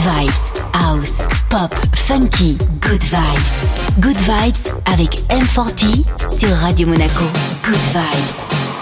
vibes, house, pop, funky, good vibes. Good vibes avec M40 sur Radio Monaco. Good vibes.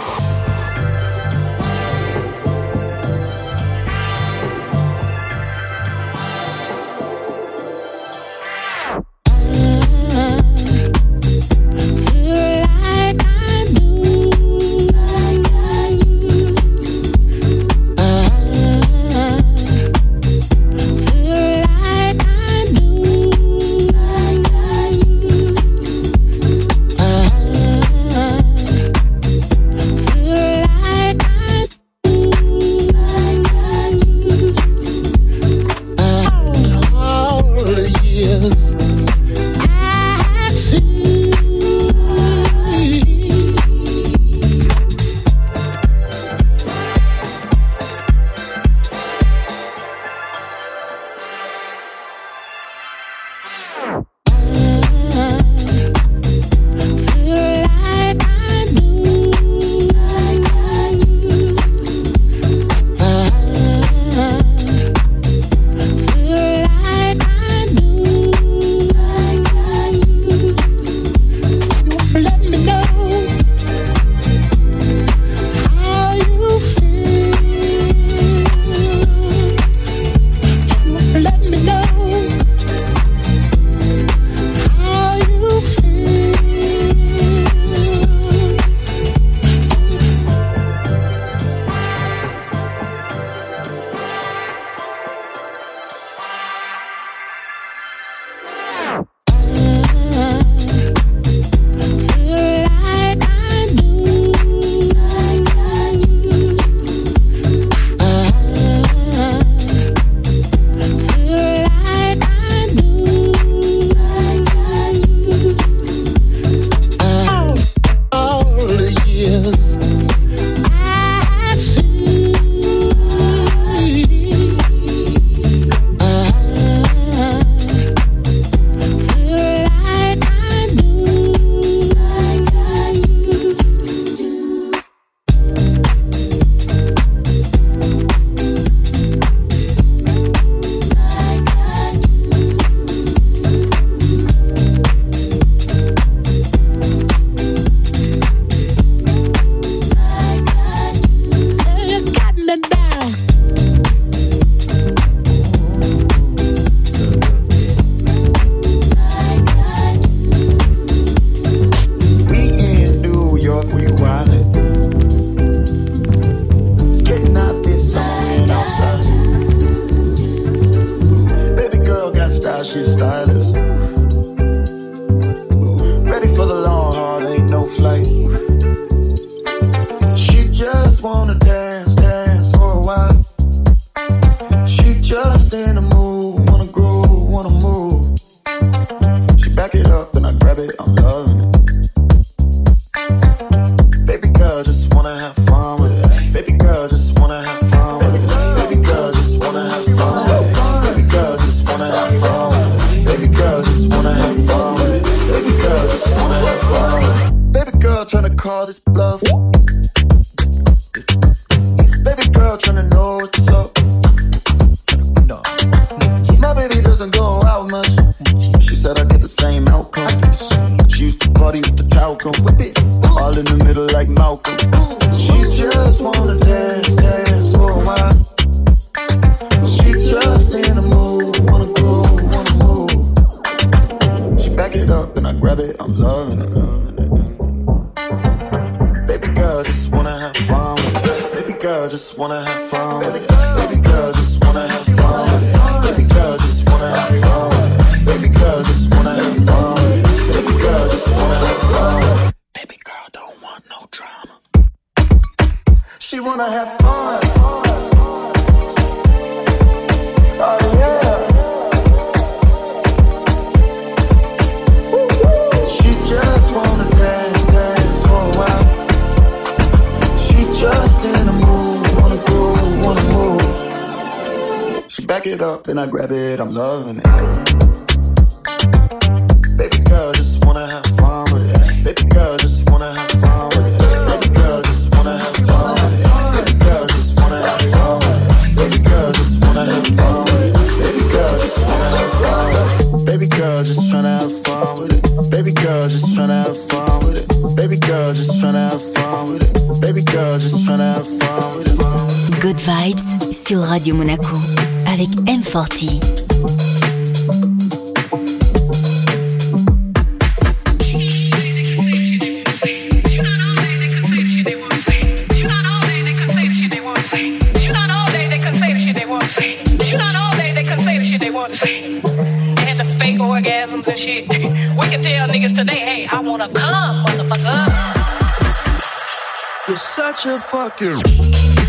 Shit. We can tell niggas today, hey, I wanna come, motherfucker. You're such a fucking. fucking.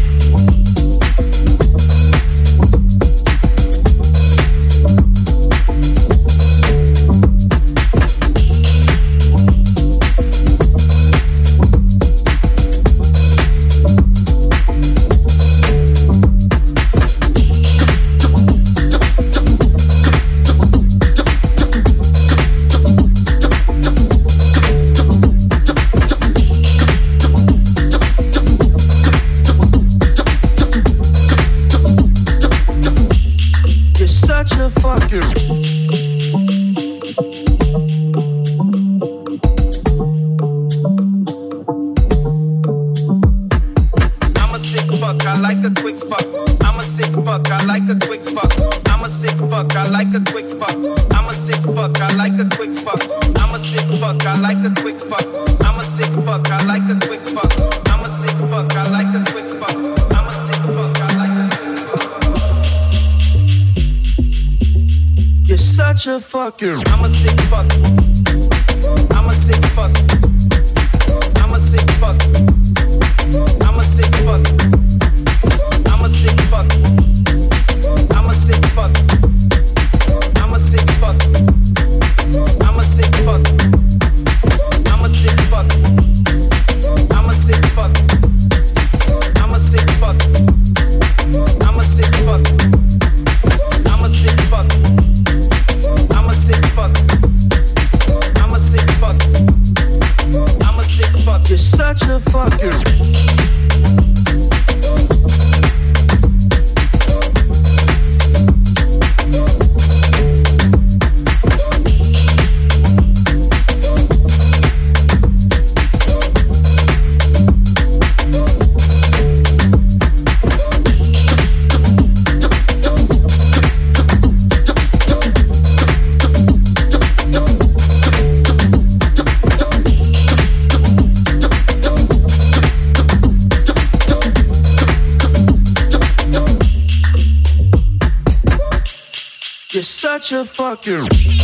Fucking.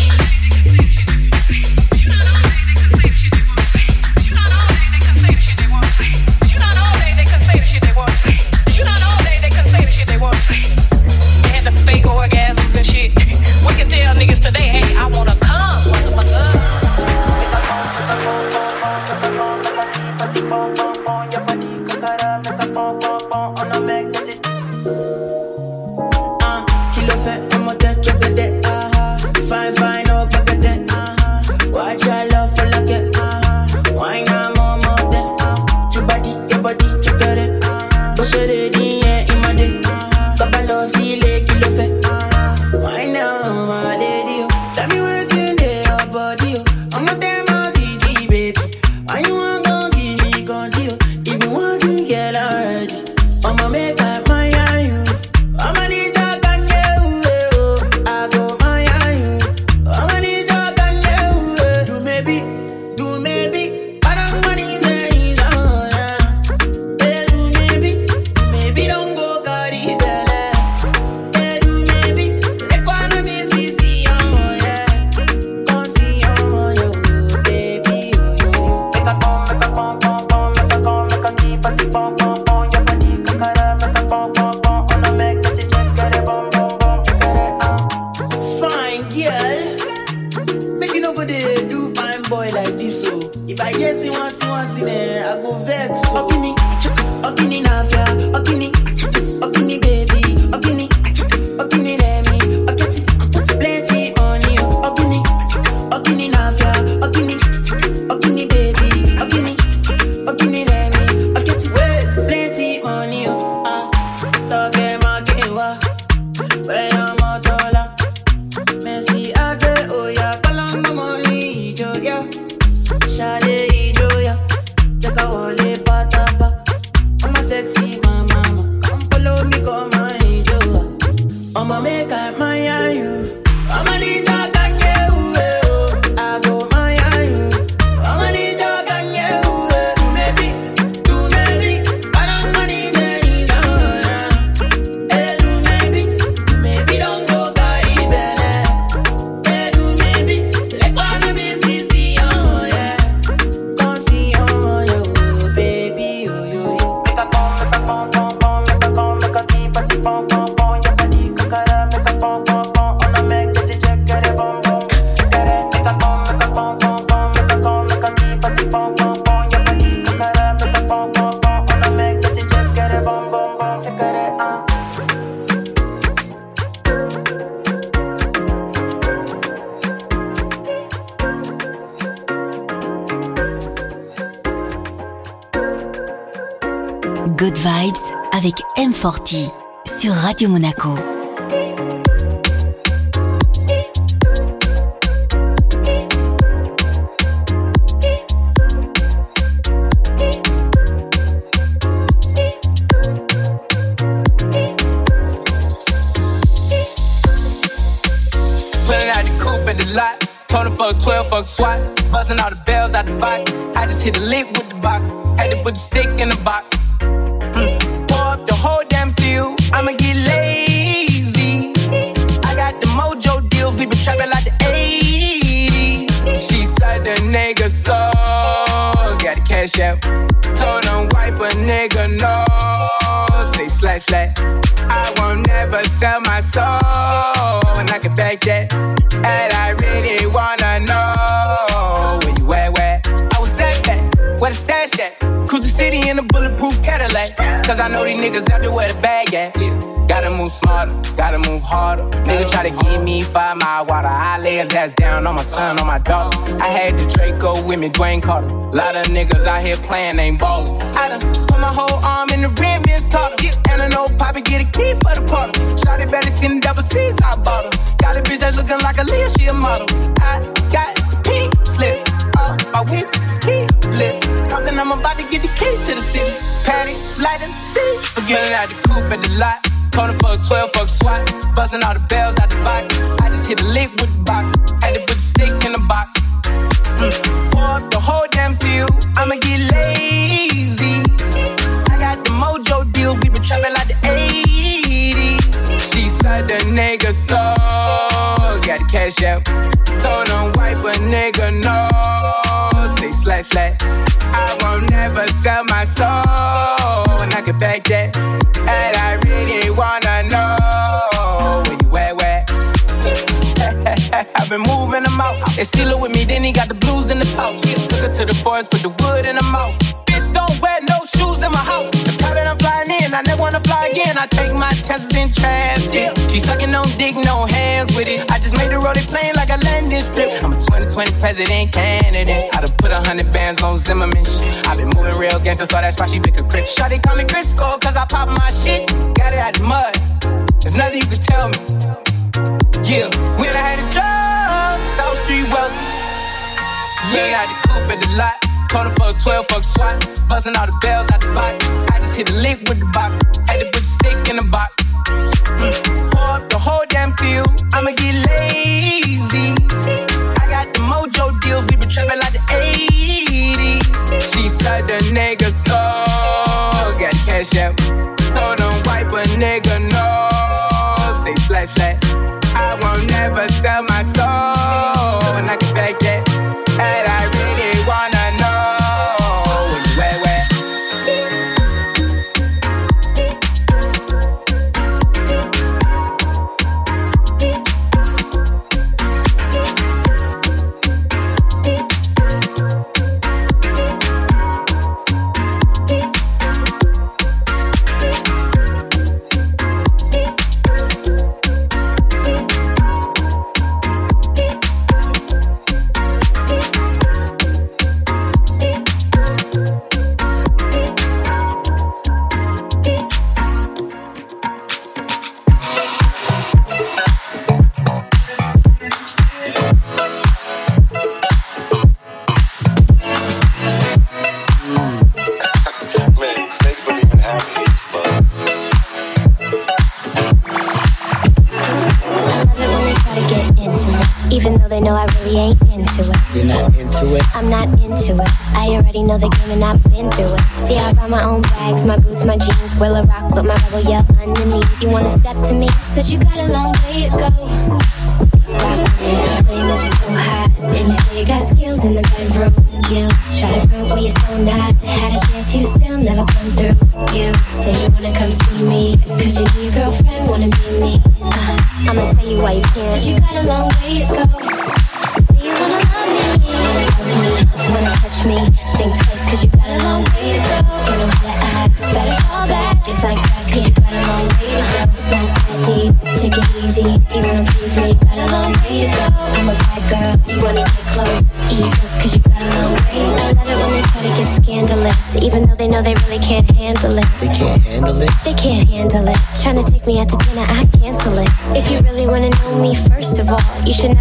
Good Vibes avec M40 sur Radio Monaco. fuck 12, fuck SWAT. Buzzing all the bells out the box. I just hit with the box. Had to put the stick in the box. I'ma get lazy. I got the mojo deals, we been trapping like the 80s. She said the nigga so got the cash out. Told him wipe a nigga no. Say slash slash. I won't never sell my soul, and I can back that. And I really wanna know you where the stash at. Cruise the city in a bulletproof Cadillac. Cause I know these niggas out there where the bag at. Gotta move smarter, gotta move harder. Nigga try to give me five mile water. I lay his ass down on my son, on my dog. I had the Draco with me, Dwayne Carter. Lot of niggas out here playing, ain't ballin'. I done put my whole arm in the rim, Miss Carter. And I know Poppy get a key for the party. Shotty better seen the double C's, I bought her. Got a bitch that's looking like a Leah, she a model. I got pink slip my whip is keyless. Compton, I'm about to get the key to the city. Patty, light and see. Forgetting out the coupe at the lot. Tony fuck 12, fuck SWAT. Buzzing all the bells out the box. I just hit a lick with the box. Had to put the stick in the box. Mm. The whole damn seal. I'ma get lazy. I got the mojo deals. We been trapping like the 80s. She said the nigga so. Got the cash out. Told him wipe a nigga no Say slash slash. I won't never sell my soul, and I can back that. And I really wanna know where you at, where? I've been moving them out. They steal it with me, then he got the blues in the pouch. Took her to the forest, put the wood in the mouth. Bitch, don't wear no shoes in my house. Private I'm flying in, I never wanna fly again. I take my chances in traffic. She sucking on dick, no hands with it. I just made the road plane like a landing strip. I'm a 2020 president candidate. I done put a hundred bands on Zimmerman shit. I been moving real gangster, so that's why she pick a crit. Shawty call me Crisco, cause I pop my shit. Got it out the mud. There's nothing you can tell me. Yeah, when I had a job, South Street wealthy. Yeah, I had the coupe at the lot. Told her fuck 12, fuck SWAT. Buzzing all the bells out the box. I just hit a lick with the box. Had to put the stick in the box. Mm. Pour up the whole damn seal. I'ma get lazy. I got the mojo deals. We been trapping like the 80s. She said the nigga so. Got cash out. Told him wipe a nigga no. Say slash slash. I won't never sell my soul. And I can back that. And I my jeans. Will rock with my rebel yell underneath? You wanna step to me? Said you got a long way to go.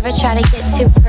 never try to get too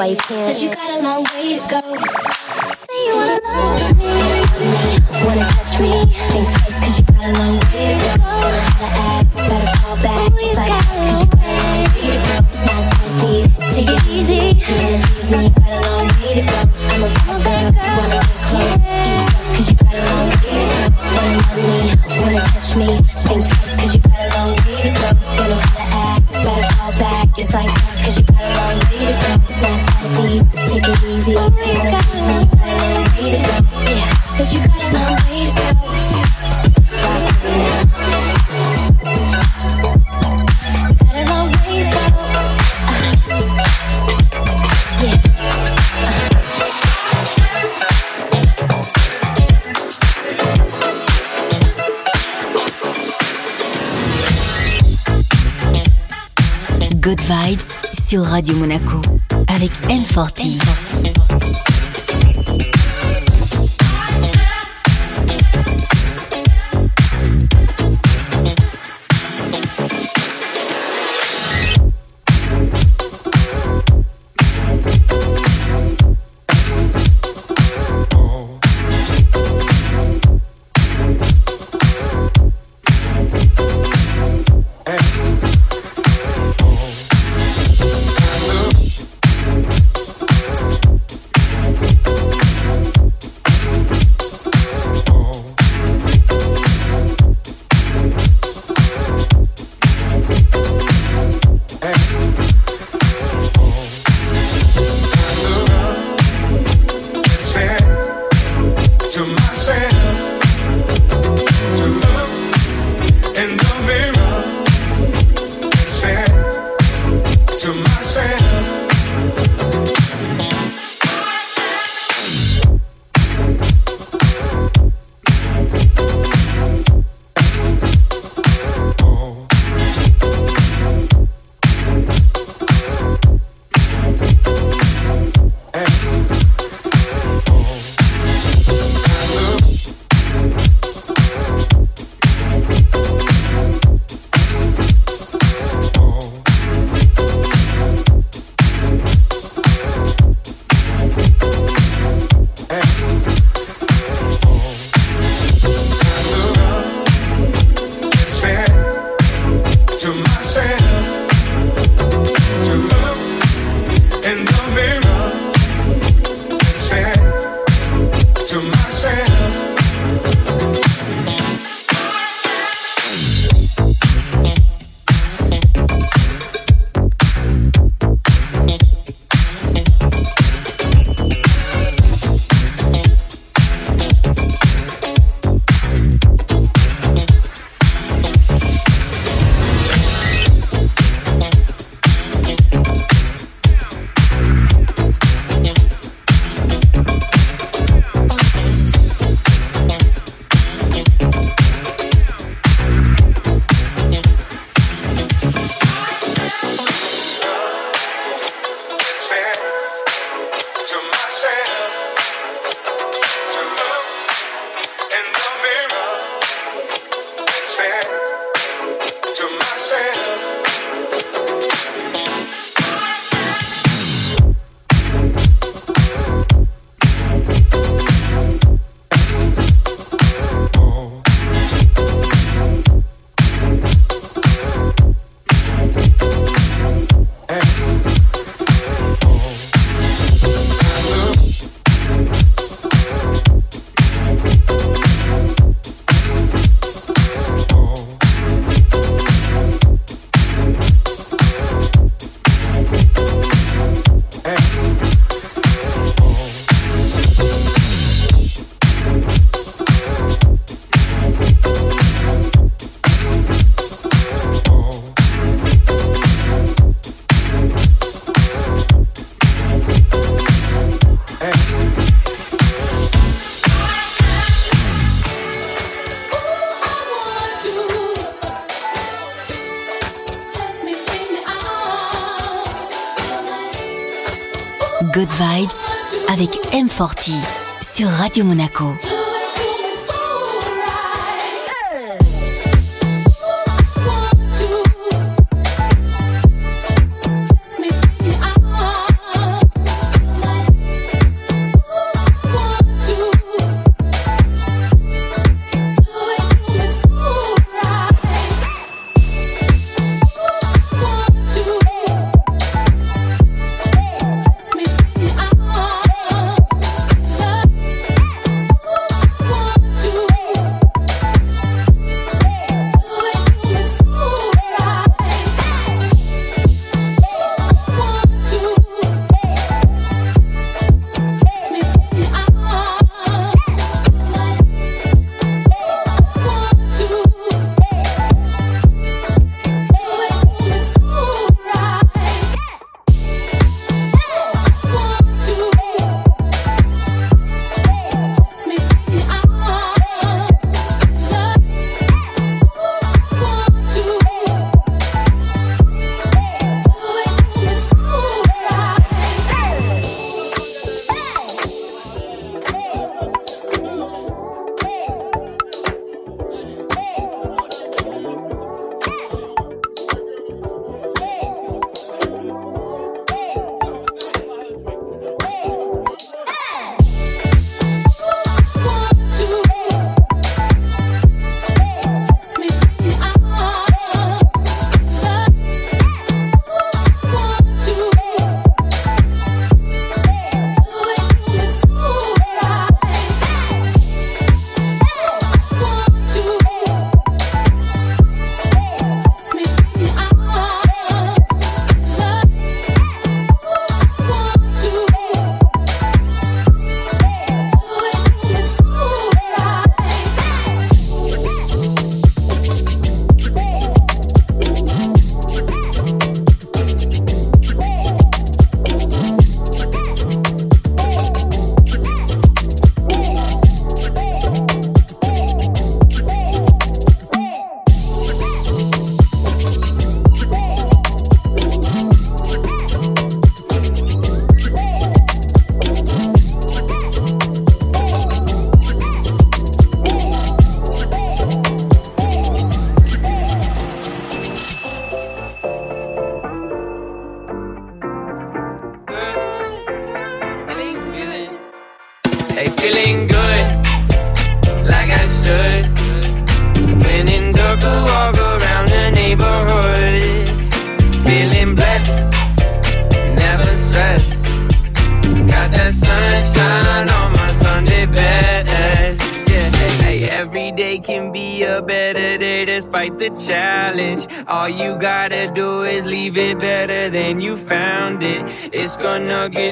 wife. Said you got a long way to go. Radio Monaco.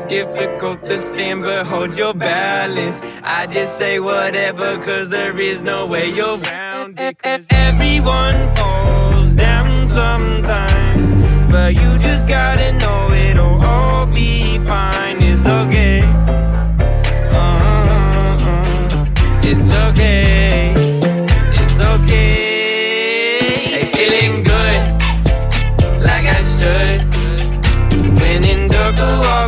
Difficult to stand, but hold your balance. I just say whatever, cause there is no way you're round it. Eh, eh, eh, everyone falls down sometimes, but you just gotta know it'll all be fine. It's okay. Uh-uh. It's okay. It's okay. Hey, feeling good, like I should. When in dark, walk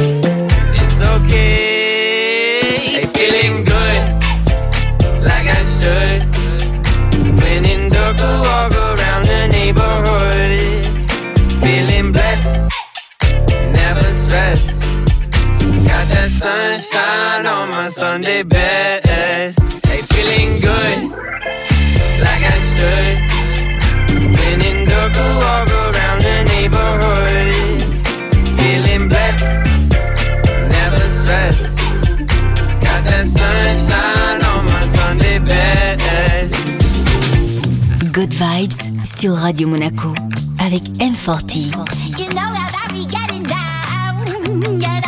Okay. Hey, feeling good, like I should. When in I walk around the neighborhood. Feeling blessed, never stressed. Got that sunshine on my Sunday best. sunshine on my Sunday best. Good vibes sur Radio Monaco avec M40. You know that I be getting down, get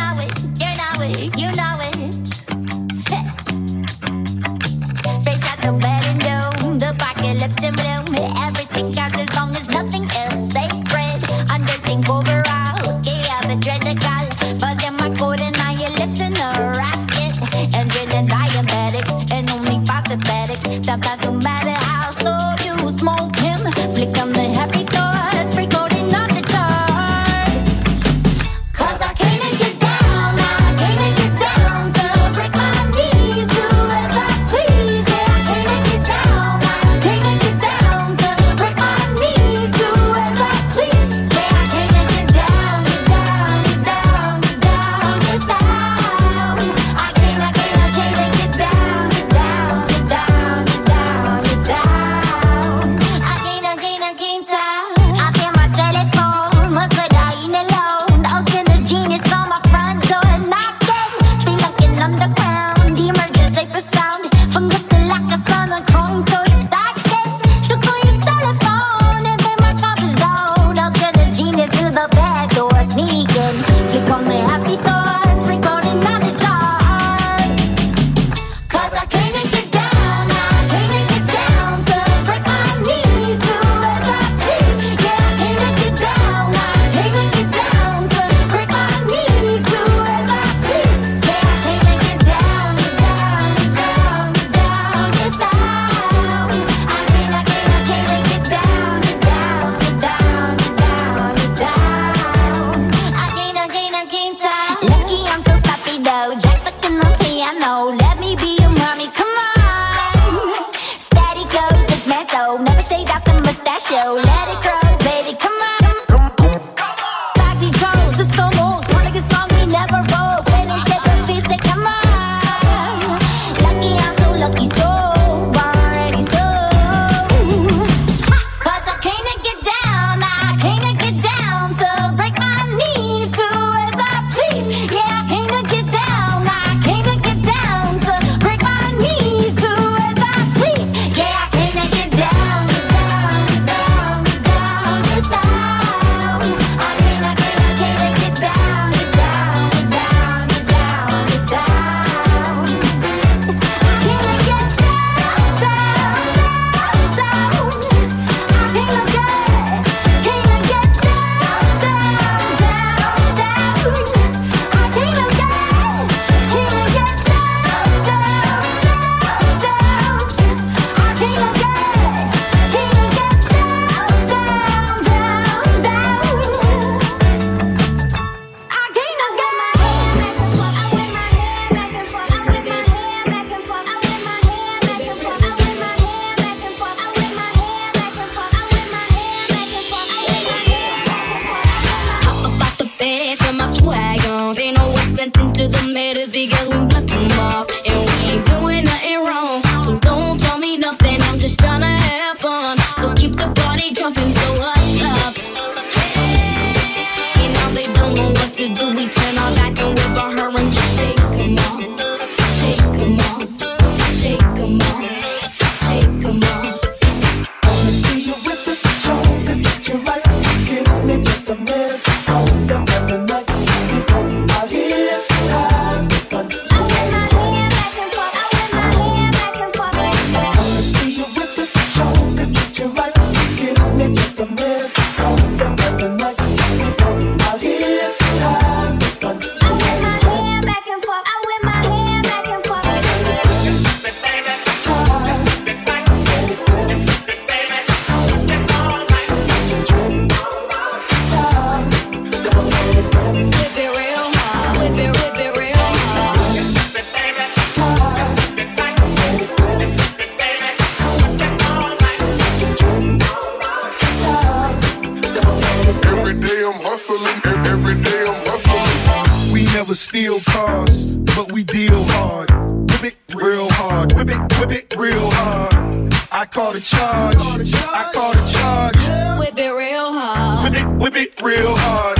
deal hard. Whip it real hard. Whip it, whip it real hard. I call the charge. I call the charge. Whip it real hard. Whip it, whip it real hard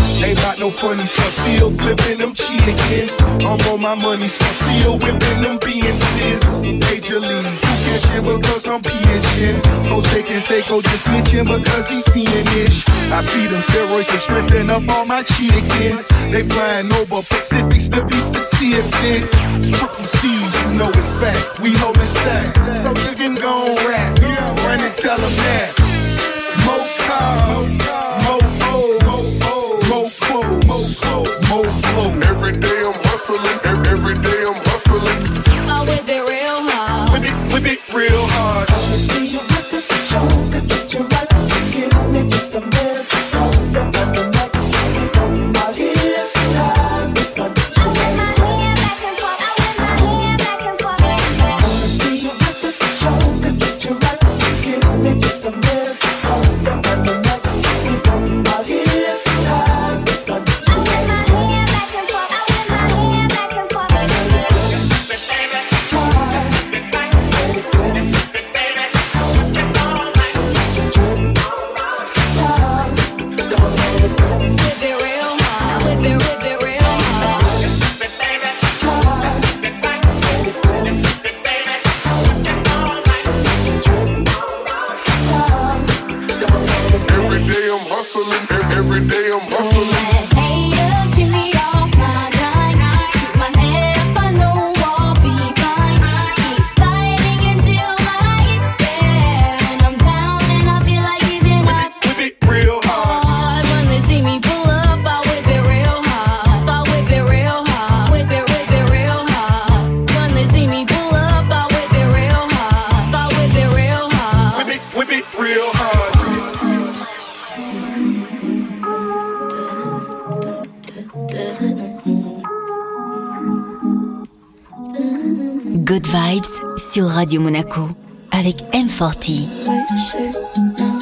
no funny stuff. Still flipping them chickens. I'm on my money stuff. Still whipping them BNCs. Major league. You catch because I'm pitching. Jose Canseco just snitching because he's fiendish. I feed them steroids to strengthen up all my chickens. They flying over Pacifics to be specific. Triple C's, you know it's fact. We holding stacks. So you can go on rap. Run and tell them that. Most cars. hustling. Every day I'm hustling. You real hard. Whip it, whip it real hard. I see you. sur Radio Monaco avec M40.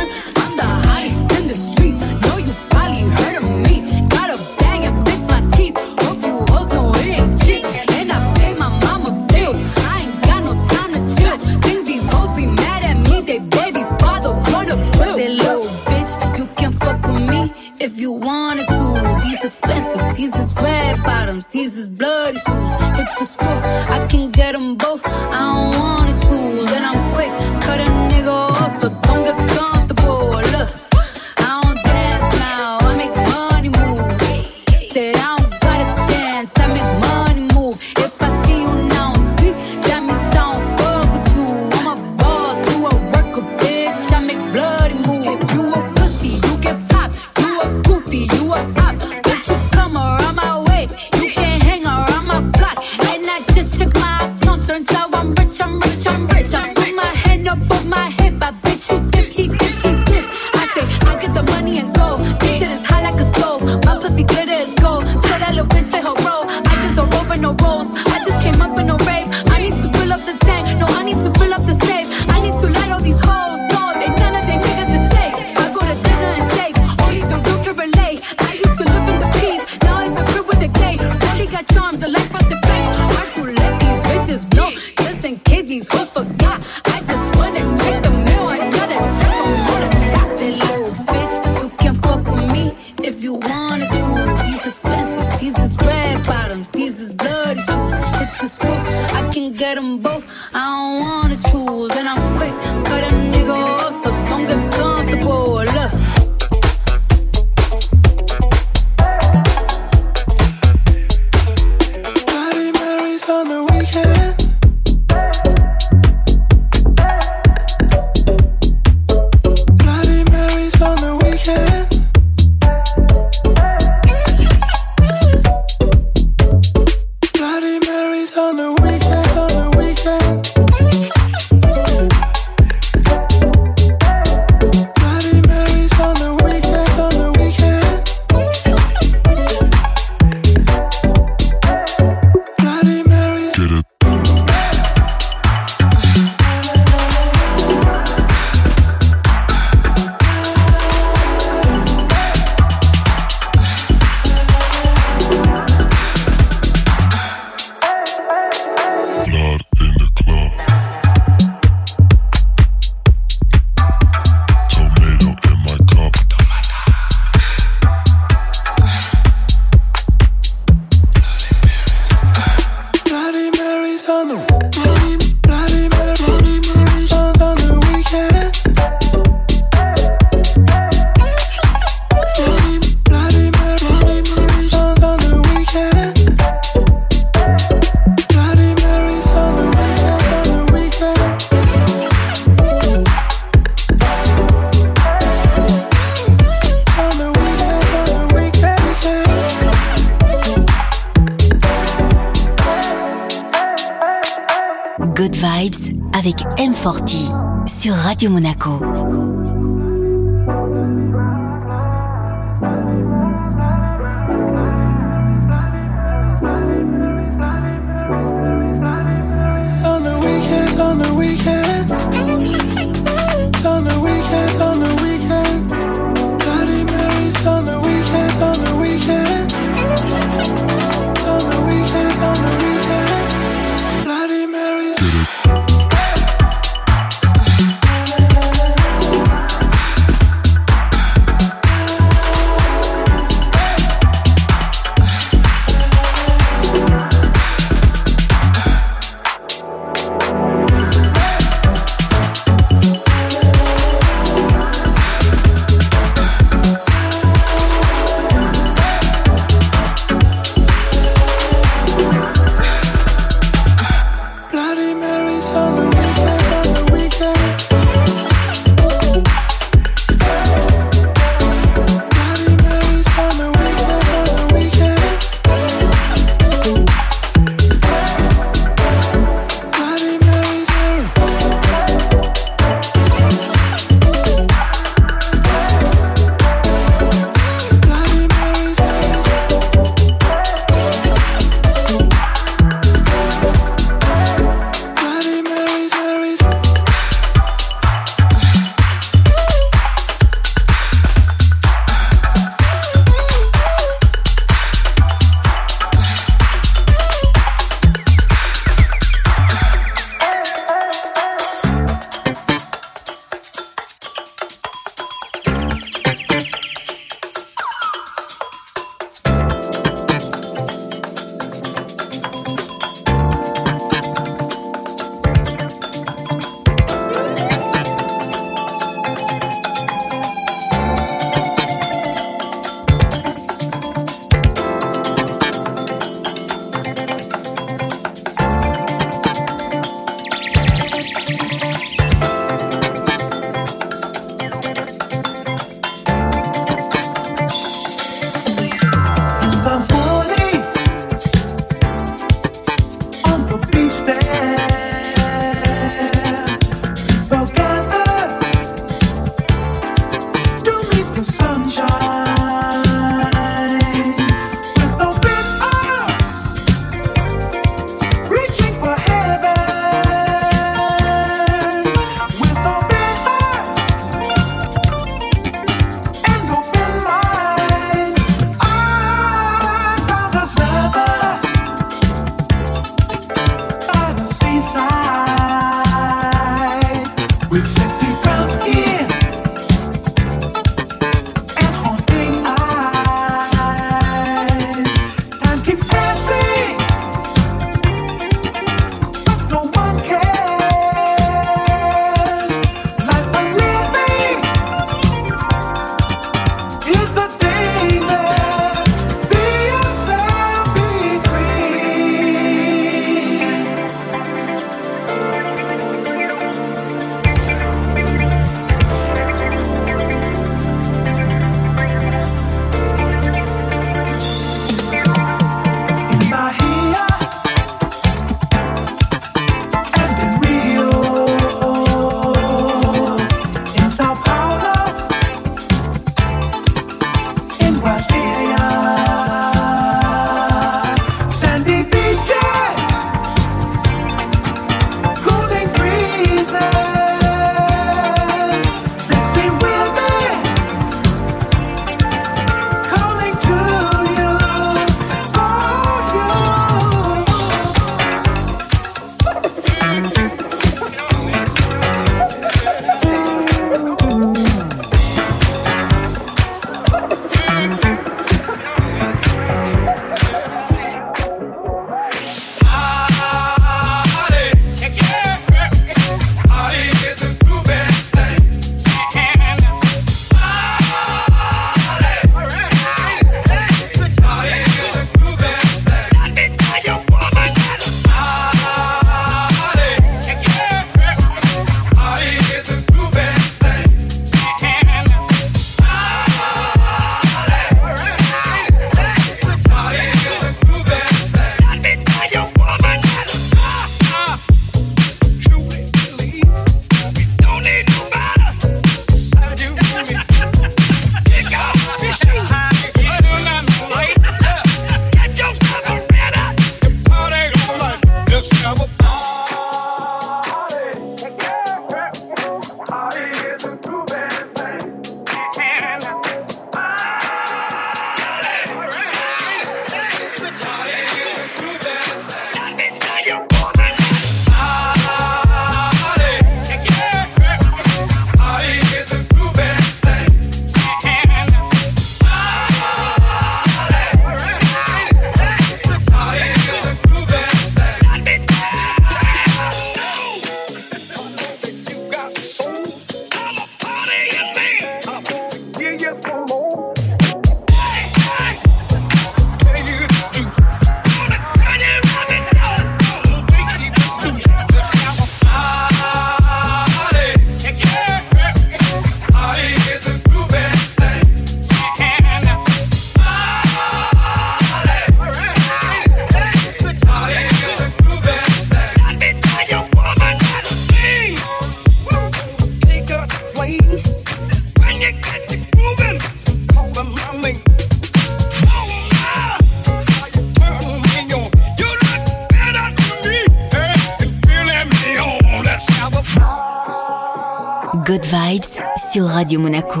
Radio Monaco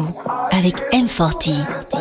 avec M40.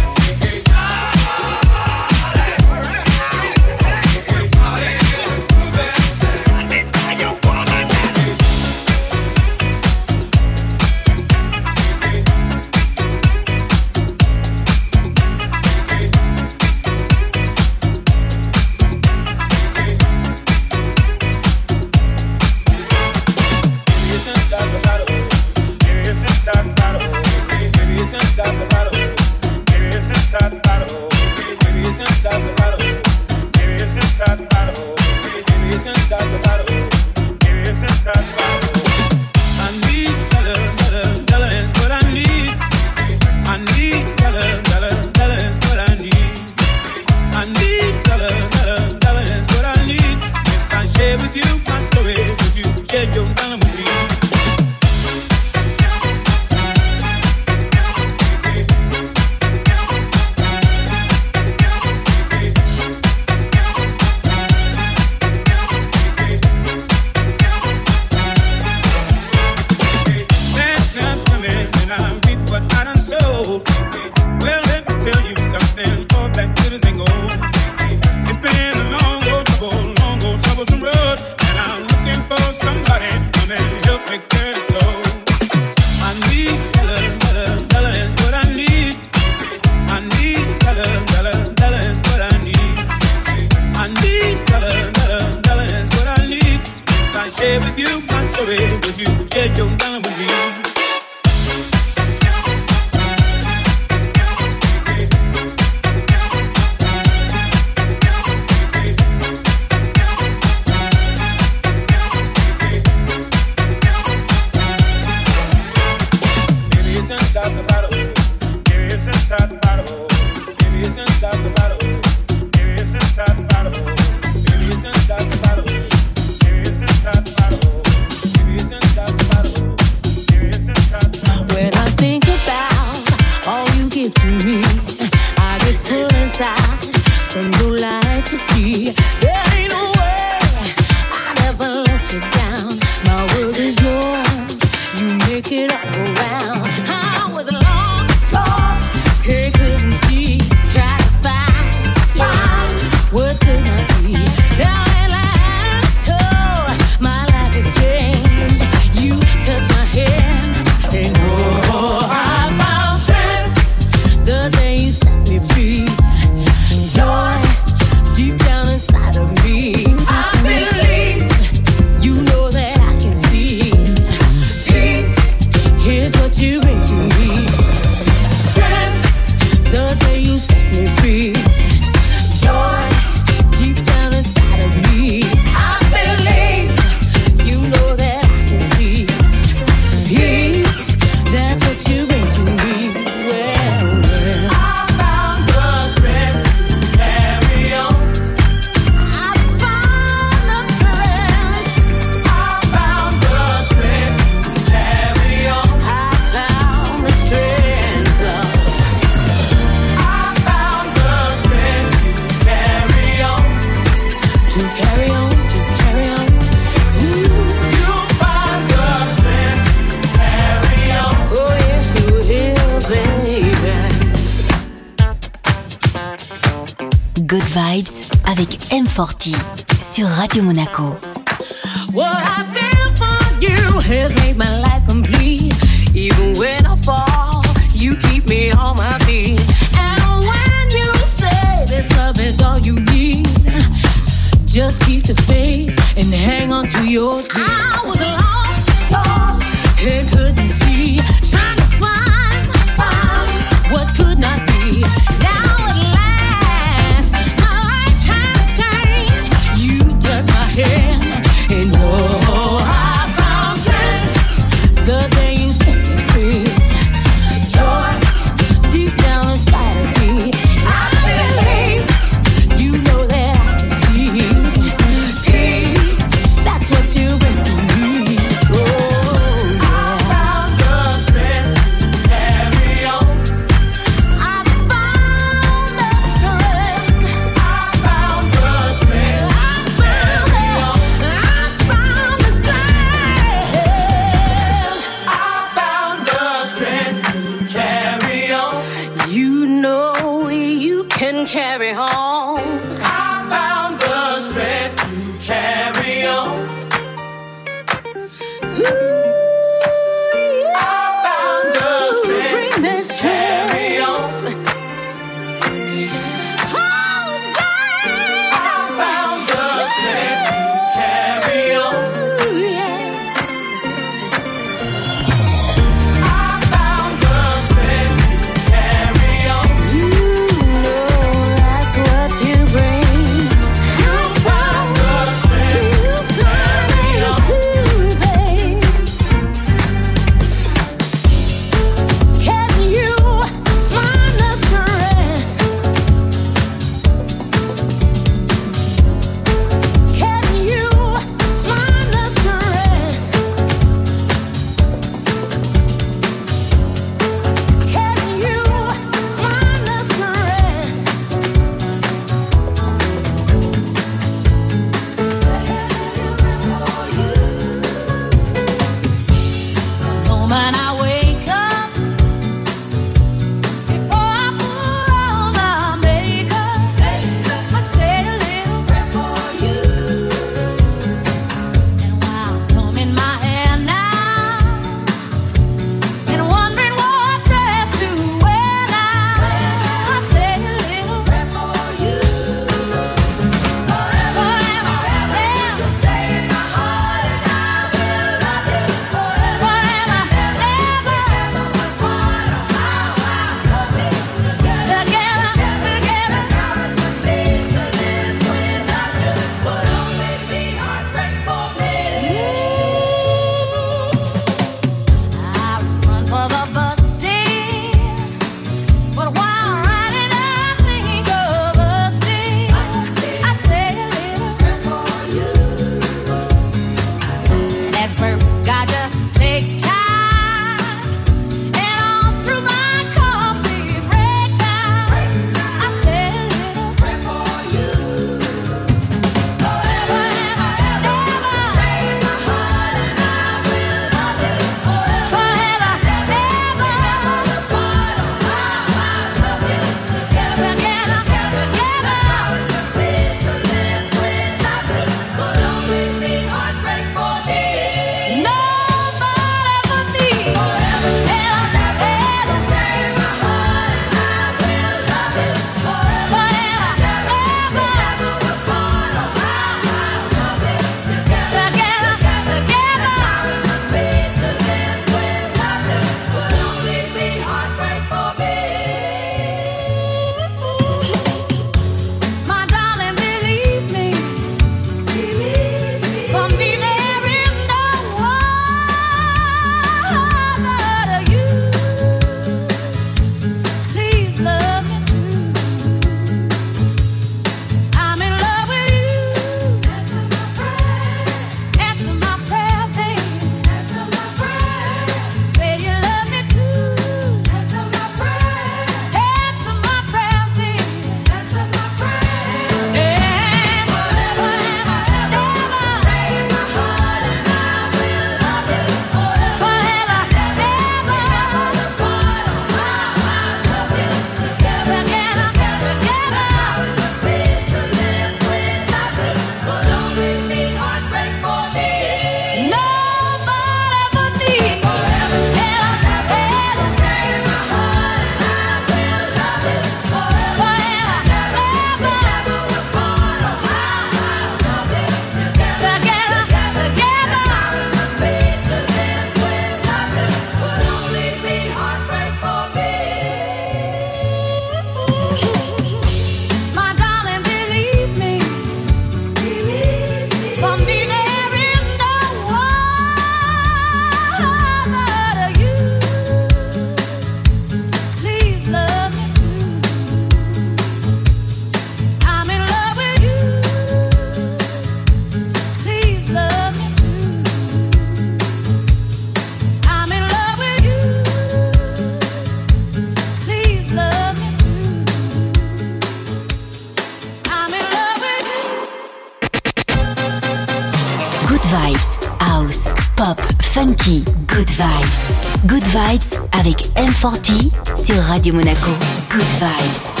Vibes. Good vibes avec M40 sur Radio Monaco. Good vibes.